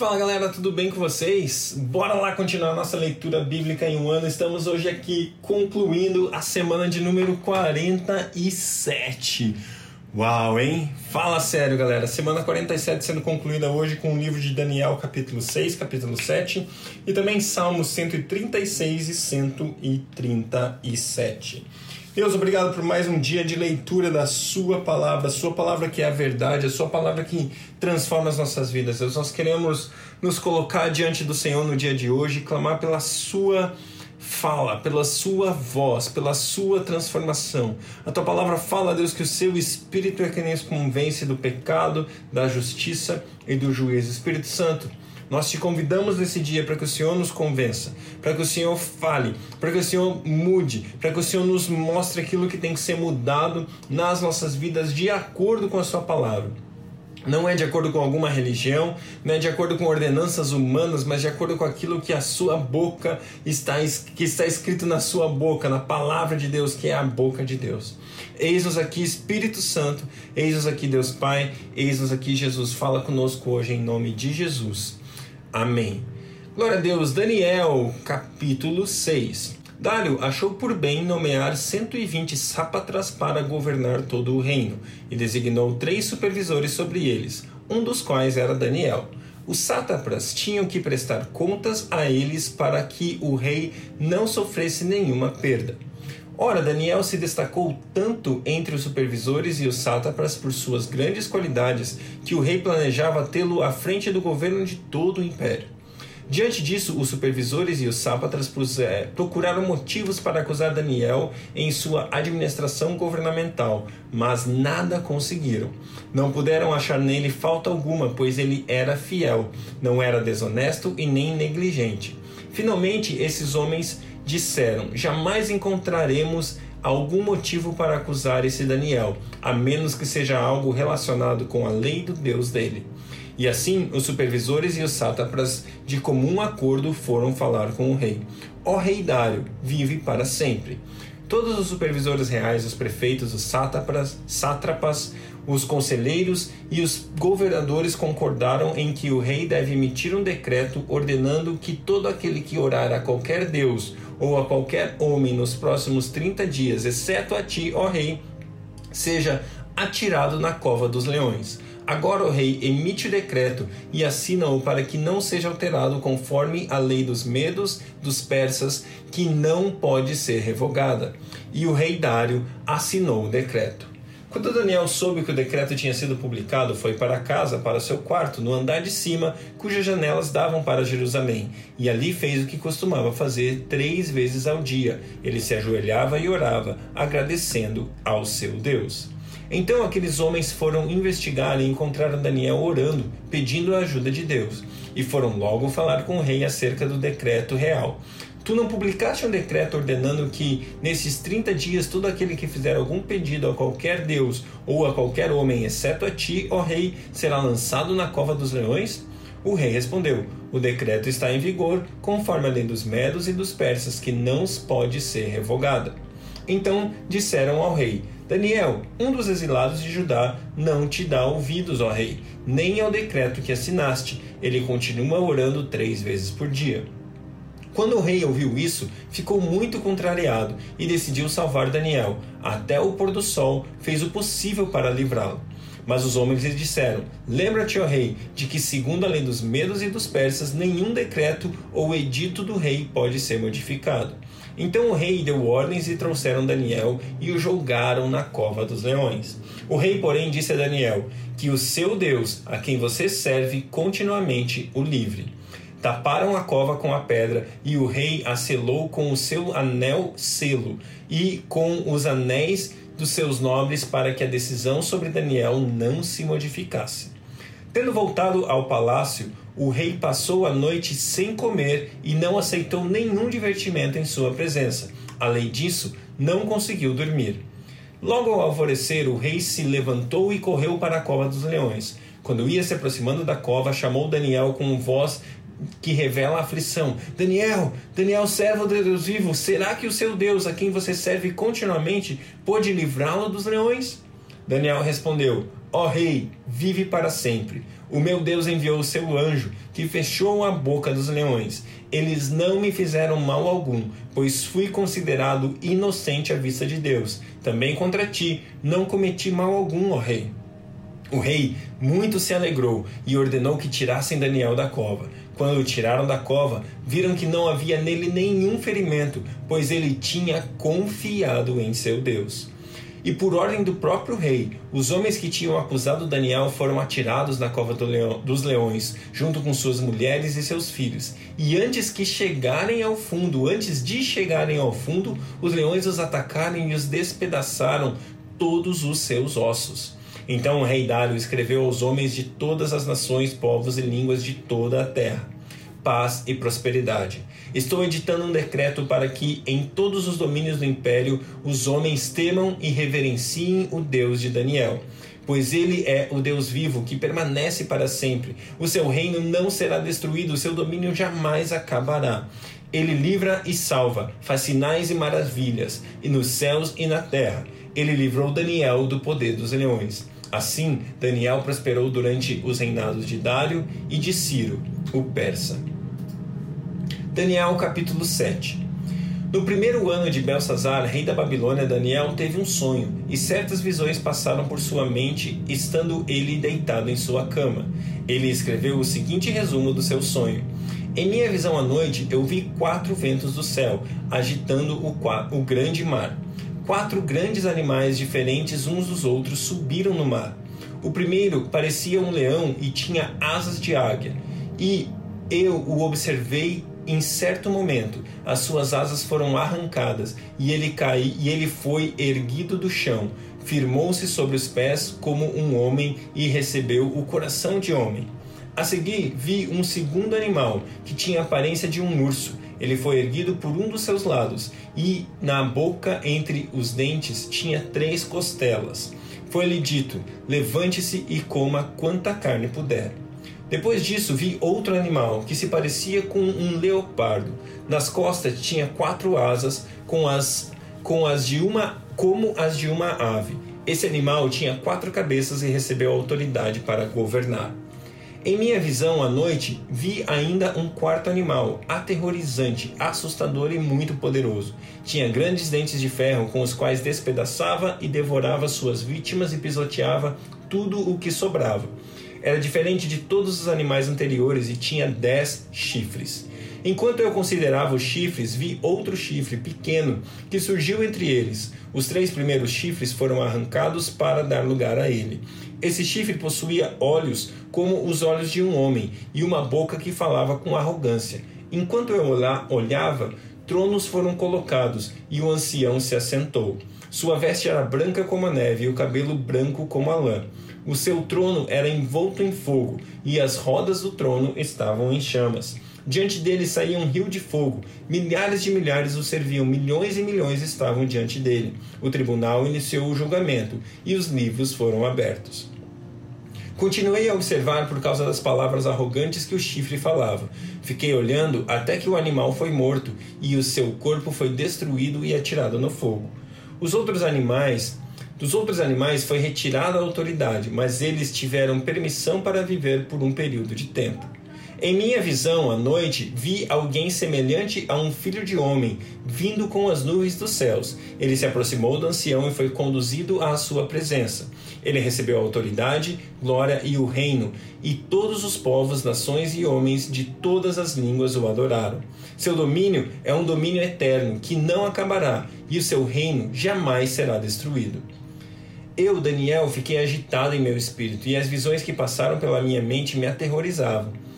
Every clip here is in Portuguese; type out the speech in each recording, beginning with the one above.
Fala galera, tudo bem com vocês? Bora lá continuar nossa leitura bíblica em um ano. Estamos hoje aqui concluindo a semana de número 47. Uau, hein? Fala sério, galera. Semana 47 sendo concluída hoje com o livro de Daniel, capítulo 6, capítulo 7, e também Salmos 136 e 137. Deus, obrigado por mais um dia de leitura da Sua palavra, a Sua palavra que é a verdade, a Sua palavra que transforma as nossas vidas. Deus, nós queremos nos colocar diante do Senhor no dia de hoje e clamar pela Sua fala, pela Sua voz, pela Sua transformação. A Tua palavra fala, Deus, que o Seu Espírito é quem nos convence do pecado, da justiça e do juízo. Espírito Santo, nós te convidamos nesse dia para que o Senhor nos convença, para que o Senhor fale, para que o Senhor mude, para que o Senhor nos mostre aquilo que tem que ser mudado nas nossas vidas de acordo com a Sua palavra. Não é de acordo com alguma religião, não é de acordo com ordenanças humanas, mas de acordo com aquilo que a sua boca está, que está escrito na sua boca, na palavra de Deus, que é a boca de Deus. Eis-nos aqui, Espírito Santo, eis-nos aqui, Deus Pai, eis-nos aqui, Jesus. Fala conosco hoje em nome de Jesus. Amém. Glória a Deus. Daniel, capítulo 6. Dário achou por bem nomear 120 sápatras para governar todo o reino, e designou três supervisores sobre eles, um dos quais era Daniel. Os sátrapas tinham que prestar contas a eles para que o rei não sofresse nenhuma perda. Ora, Daniel se destacou tanto entre os supervisores e os sátrapas por suas grandes qualidades que o rei planejava tê-lo à frente do governo de todo o império. Diante disso, os supervisores e os sátrapas procuraram motivos para acusar Daniel em sua administração governamental, mas nada conseguiram. Não puderam achar nele falta alguma, pois ele era fiel, não era desonesto e nem negligente. Finalmente, esses homens disseram: Jamais encontraremos algum motivo para acusar esse Daniel, a menos que seja algo relacionado com a lei do Deus dele. E assim, os supervisores e os sátrapas, de comum acordo, foram falar com o rei. Ó rei Dário, vive para sempre. Todos os supervisores reais, os prefeitos, os sátrapas, sátrapas os conselheiros e os governadores concordaram em que o rei deve emitir um decreto ordenando que todo aquele que orar a qualquer deus ou a qualquer homem nos próximos 30 dias, exceto a ti, ó rei, seja atirado na cova dos leões. Agora o rei emite o decreto e assina-o para que não seja alterado conforme a lei dos medos dos persas, que não pode ser revogada. E o rei Dário assinou o decreto. Quando Daniel soube que o decreto tinha sido publicado, foi para casa, para seu quarto, no andar de cima, cujas janelas davam para Jerusalém, e ali fez o que costumava fazer três vezes ao dia. Ele se ajoelhava e orava, agradecendo ao seu Deus. Então aqueles homens foram investigar e encontraram Daniel orando, pedindo a ajuda de Deus, e foram logo falar com o rei acerca do decreto real. Tu não publicaste um decreto ordenando que, nesses 30 dias, todo aquele que fizer algum pedido a qualquer Deus ou a qualquer homem, exceto a ti, ó rei, será lançado na cova dos leões? O rei respondeu: O decreto está em vigor, conforme a lei dos medos e dos persas, que não pode ser revogada. Então disseram ao rei: Daniel, um dos exilados de Judá, não te dá ouvidos, ó rei, nem ao decreto que assinaste. Ele continua orando três vezes por dia. Quando o rei ouviu isso, ficou muito contrariado e decidiu salvar Daniel. Até o pôr do sol fez o possível para livrá-lo. Mas os homens lhe disseram: Lembra-te, ó rei, de que, segundo a lei dos medos e dos persas, nenhum decreto ou edito do rei pode ser modificado. Então o rei deu ordens e trouxeram Daniel e o julgaram na cova dos leões. O rei, porém, disse a Daniel: Que o seu Deus, a quem você serve continuamente, o livre. Taparam a cova com a pedra, e o rei a selou com o seu anel selo e com os anéis dos seus nobres para que a decisão sobre Daniel não se modificasse. Tendo voltado ao palácio, o rei passou a noite sem comer e não aceitou nenhum divertimento em sua presença. Além disso, não conseguiu dormir. Logo ao alvorecer, o rei se levantou e correu para a cova dos leões. Quando ia se aproximando da cova, chamou Daniel com voz que revela a aflição. Daniel, Daniel, servo de Deus vivo, será que o seu Deus, a quem você serve continuamente, pôde livrá-lo dos leões? Daniel respondeu: Ó oh, rei, vive para sempre. O meu Deus enviou o seu anjo, que fechou a boca dos leões. Eles não me fizeram mal algum, pois fui considerado inocente à vista de Deus. Também contra ti não cometi mal algum, ó rei. O rei muito se alegrou e ordenou que tirassem Daniel da cova. Quando o tiraram da cova, viram que não havia nele nenhum ferimento, pois ele tinha confiado em seu Deus. E por ordem do próprio rei, os homens que tinham acusado Daniel foram atirados na cova do leão, dos leões, junto com suas mulheres e seus filhos. E antes que chegarem ao fundo, antes de chegarem ao fundo, os leões os atacaram e os despedaçaram todos os seus ossos. Então o rei Dário escreveu aos homens de todas as nações, povos e línguas de toda a terra: paz e prosperidade. Estou editando um decreto para que, em todos os domínios do império, os homens temam e reverenciem o Deus de Daniel. Pois ele é o Deus vivo que permanece para sempre. O seu reino não será destruído, o seu domínio jamais acabará. Ele livra e salva, faz sinais e maravilhas, e nos céus e na terra. Ele livrou Daniel do poder dos leões. Assim, Daniel prosperou durante os reinados de Dário e de Ciro, o persa. Daniel capítulo 7 No primeiro ano de Belsazar, rei da Babilônia, Daniel teve um sonho, e certas visões passaram por sua mente, estando ele deitado em sua cama. Ele escreveu o seguinte resumo do seu sonho. Em minha visão à noite, eu vi quatro ventos do céu, agitando o, o grande mar. Quatro grandes animais diferentes uns dos outros subiram no mar. O primeiro parecia um leão e tinha asas de águia, e eu o observei em certo momento, as suas asas foram arrancadas e ele caiu e ele foi erguido do chão, firmou-se sobre os pés como um homem e recebeu o coração de homem. A seguir, vi um segundo animal que tinha a aparência de um urso. Ele foi erguido por um dos seus lados e na boca entre os dentes tinha três costelas. Foi-lhe dito: Levante-se e coma quanta carne puder. Depois disso, vi outro animal que se parecia com um leopardo. Nas costas tinha quatro asas, com as, com as de uma, como as de uma ave. Esse animal tinha quatro cabeças e recebeu autoridade para governar. Em minha visão à noite, vi ainda um quarto animal, aterrorizante, assustador e muito poderoso. Tinha grandes dentes de ferro com os quais despedaçava e devorava suas vítimas e pisoteava tudo o que sobrava. Era diferente de todos os animais anteriores e tinha dez chifres. Enquanto eu considerava os chifres, vi outro chifre pequeno que surgiu entre eles. Os três primeiros chifres foram arrancados para dar lugar a ele. Esse chifre possuía olhos como os olhos de um homem e uma boca que falava com arrogância. Enquanto eu olhava, tronos foram colocados e o ancião se assentou. Sua veste era branca como a neve e o cabelo branco como a lã. O seu trono era envolto em fogo, e as rodas do trono estavam em chamas. Diante dele saía um rio de fogo. Milhares de milhares o serviam, milhões e milhões estavam diante dele. O tribunal iniciou o julgamento e os livros foram abertos. Continuei a observar por causa das palavras arrogantes que o chifre falava. Fiquei olhando até que o animal foi morto e o seu corpo foi destruído e atirado no fogo. Os outros animais dos outros animais foi retirada a autoridade, mas eles tiveram permissão para viver por um período de tempo. Em minha visão, à noite, vi alguém semelhante a um filho de homem, vindo com as nuvens dos céus. Ele se aproximou do ancião e foi conduzido à sua presença. Ele recebeu a autoridade, glória e o reino, e todos os povos, nações e homens de todas as línguas o adoraram. Seu domínio é um domínio eterno que não acabará, e o seu reino jamais será destruído. Eu, Daniel, fiquei agitado em meu espírito, e as visões que passaram pela minha mente me aterrorizavam.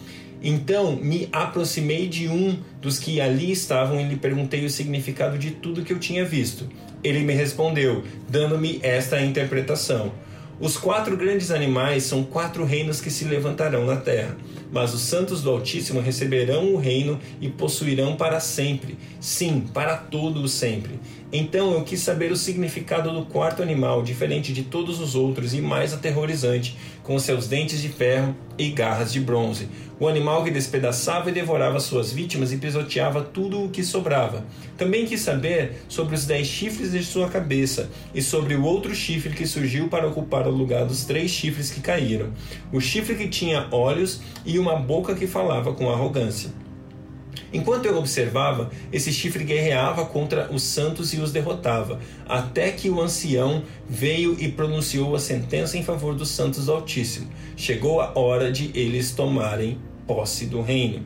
Então me aproximei de um dos que ali estavam e lhe perguntei o significado de tudo que eu tinha visto. Ele me respondeu, dando-me esta interpretação. Os quatro grandes animais são quatro reinos que se levantarão na terra, mas os santos do Altíssimo receberão o reino e possuirão para sempre, sim, para todo o sempre. Então eu quis saber o significado do quarto animal, diferente de todos os outros e mais aterrorizante, com seus dentes de ferro e garras de bronze. O animal que despedaçava e devorava suas vítimas e pisoteava tudo o que sobrava. Também quis saber sobre os dez chifres de sua cabeça e sobre o outro chifre que surgiu para ocupar o lugar dos três chifres que caíram, o chifre que tinha olhos e uma boca que falava com arrogância. Enquanto eu observava, esse chifre guerreava contra os santos e os derrotava, até que o ancião veio e pronunciou a sentença em favor dos santos do Altíssimo. Chegou a hora de eles tomarem posse do reino.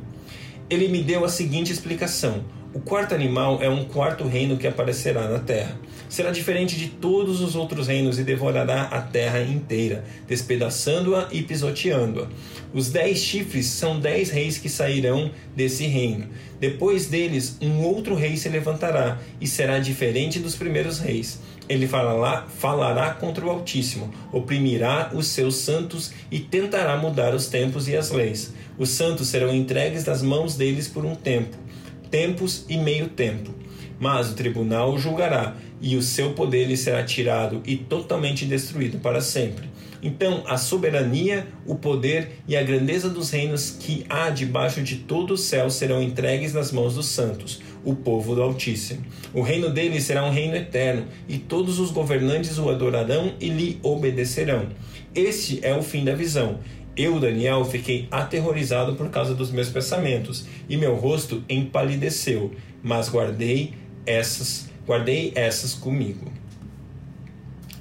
Ele me deu a seguinte explicação: o quarto animal é um quarto reino que aparecerá na terra. Será diferente de todos os outros reinos e devorará a terra inteira, despedaçando-a e pisoteando-a. Os dez chifres são dez reis que sairão desse reino. Depois deles, um outro rei se levantará e será diferente dos primeiros reis. Ele falará, falará contra o Altíssimo, oprimirá os seus santos e tentará mudar os tempos e as leis. Os santos serão entregues nas mãos deles por um tempo, tempos e meio tempo. Mas o tribunal o julgará, e o seu poder lhe será tirado e totalmente destruído para sempre. Então, a soberania, o poder e a grandeza dos reinos que há debaixo de todo o céu serão entregues nas mãos dos santos, o povo do Altíssimo. O reino dele será um reino eterno, e todos os governantes o adorarão e lhe obedecerão. Este é o fim da visão. Eu, Daniel, fiquei aterrorizado por causa dos meus pensamentos, e meu rosto empalideceu, mas guardei essas, guardei essas comigo.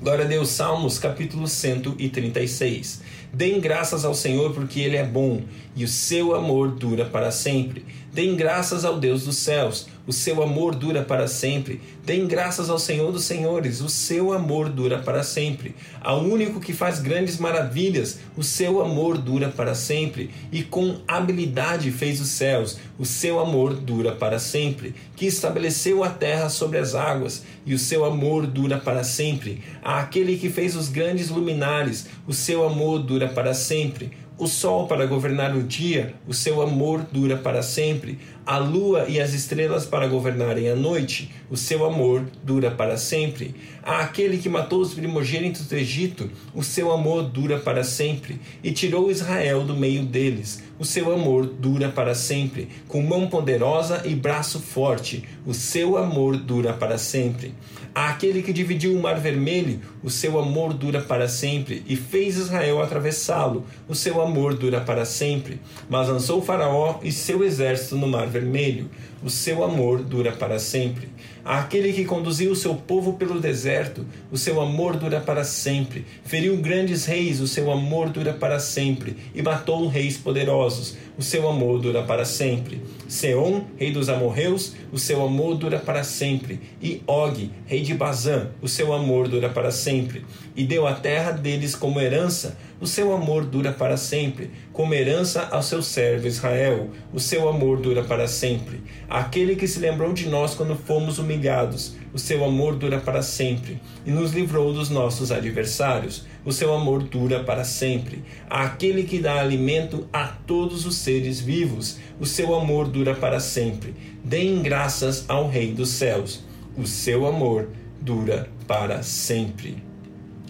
Glória a Deus, Salmos capítulo 136. Deem graças ao Senhor porque Ele é bom e o seu amor dura para sempre. Deem graças ao Deus dos céus o seu amor dura para sempre. Deem graças ao Senhor dos Senhores, o seu amor dura para sempre. Ao único que faz grandes maravilhas, o seu amor dura para sempre. E com habilidade fez os céus, o seu amor dura para sempre. Que estabeleceu a terra sobre as águas, e o seu amor dura para sempre. Aquele que fez os grandes luminares, o seu amor dura para sempre o sol para governar o dia, o seu amor dura para sempre. A lua e as estrelas para governarem a noite, o seu amor dura para sempre. A aquele que matou os primogênitos do Egito, o seu amor dura para sempre. E tirou Israel do meio deles, o seu amor dura para sempre. Com mão poderosa e braço forte, o seu amor dura para sempre. Aquele que dividiu o mar vermelho, o seu amor dura para sempre, e fez Israel atravessá-lo, o seu amor dura para sempre. Mas lançou Faraó e seu exército no mar vermelho, o seu amor dura para sempre. Aquele que conduziu o seu povo pelo deserto, o seu amor dura para sempre. Feriu grandes reis, o seu amor dura para sempre. E matou reis poderosos, o seu amor dura para sempre. Seom, rei dos amorreus, o seu amor dura para sempre. E Og, rei de Bazã, o seu amor dura para sempre. E deu a terra deles como herança, o seu amor dura para sempre. Como herança ao seu servo Israel, o seu amor dura para sempre. Aquele que se lembrou de nós quando fomos humilhados, o seu amor dura para sempre. E nos livrou dos nossos adversários, o seu amor dura para sempre. Aquele que dá alimento a todos os seres vivos, o seu amor dura para sempre. Deem graças ao Rei dos céus, o seu amor dura para sempre.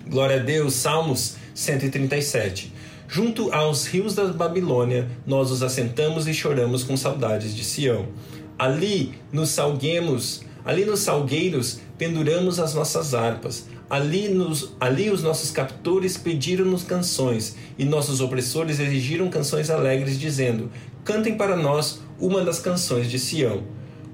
Glória a Deus, Salmos 137. Junto aos rios da Babilônia, nós os assentamos e choramos com saudades de Sião. Ali nos salguemos, ali nos salgueiros penduramos as nossas harpas. Ali, nos, ali os nossos captores pediram-nos canções, e nossos opressores exigiram canções alegres, dizendo: Cantem para nós uma das canções de Sião.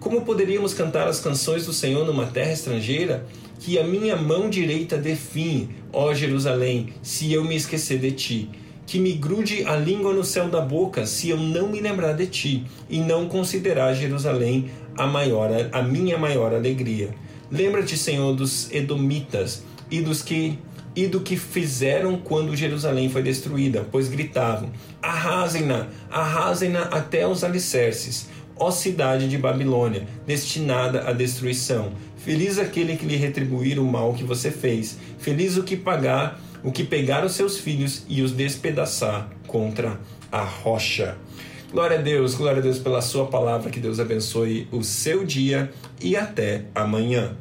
Como poderíamos cantar as canções do Senhor numa terra estrangeira? Que a minha mão direita define, ó Jerusalém, se eu me esquecer de ti. Que me grude a língua no céu da boca, se eu não me lembrar de ti, e não considerar Jerusalém a, maior, a minha maior alegria. Lembra-te, Senhor, dos Edomitas e dos que e do que fizeram quando Jerusalém foi destruída, pois gritavam: Arrasem-na, arrasem-na até os alicerces, ó cidade de Babilônia, destinada à destruição. Feliz aquele que lhe retribuir o mal que você fez. Feliz o que pagar, o que pegar os seus filhos e os despedaçar contra a rocha. Glória a Deus, glória a Deus pela sua palavra, que Deus abençoe o seu dia e até amanhã.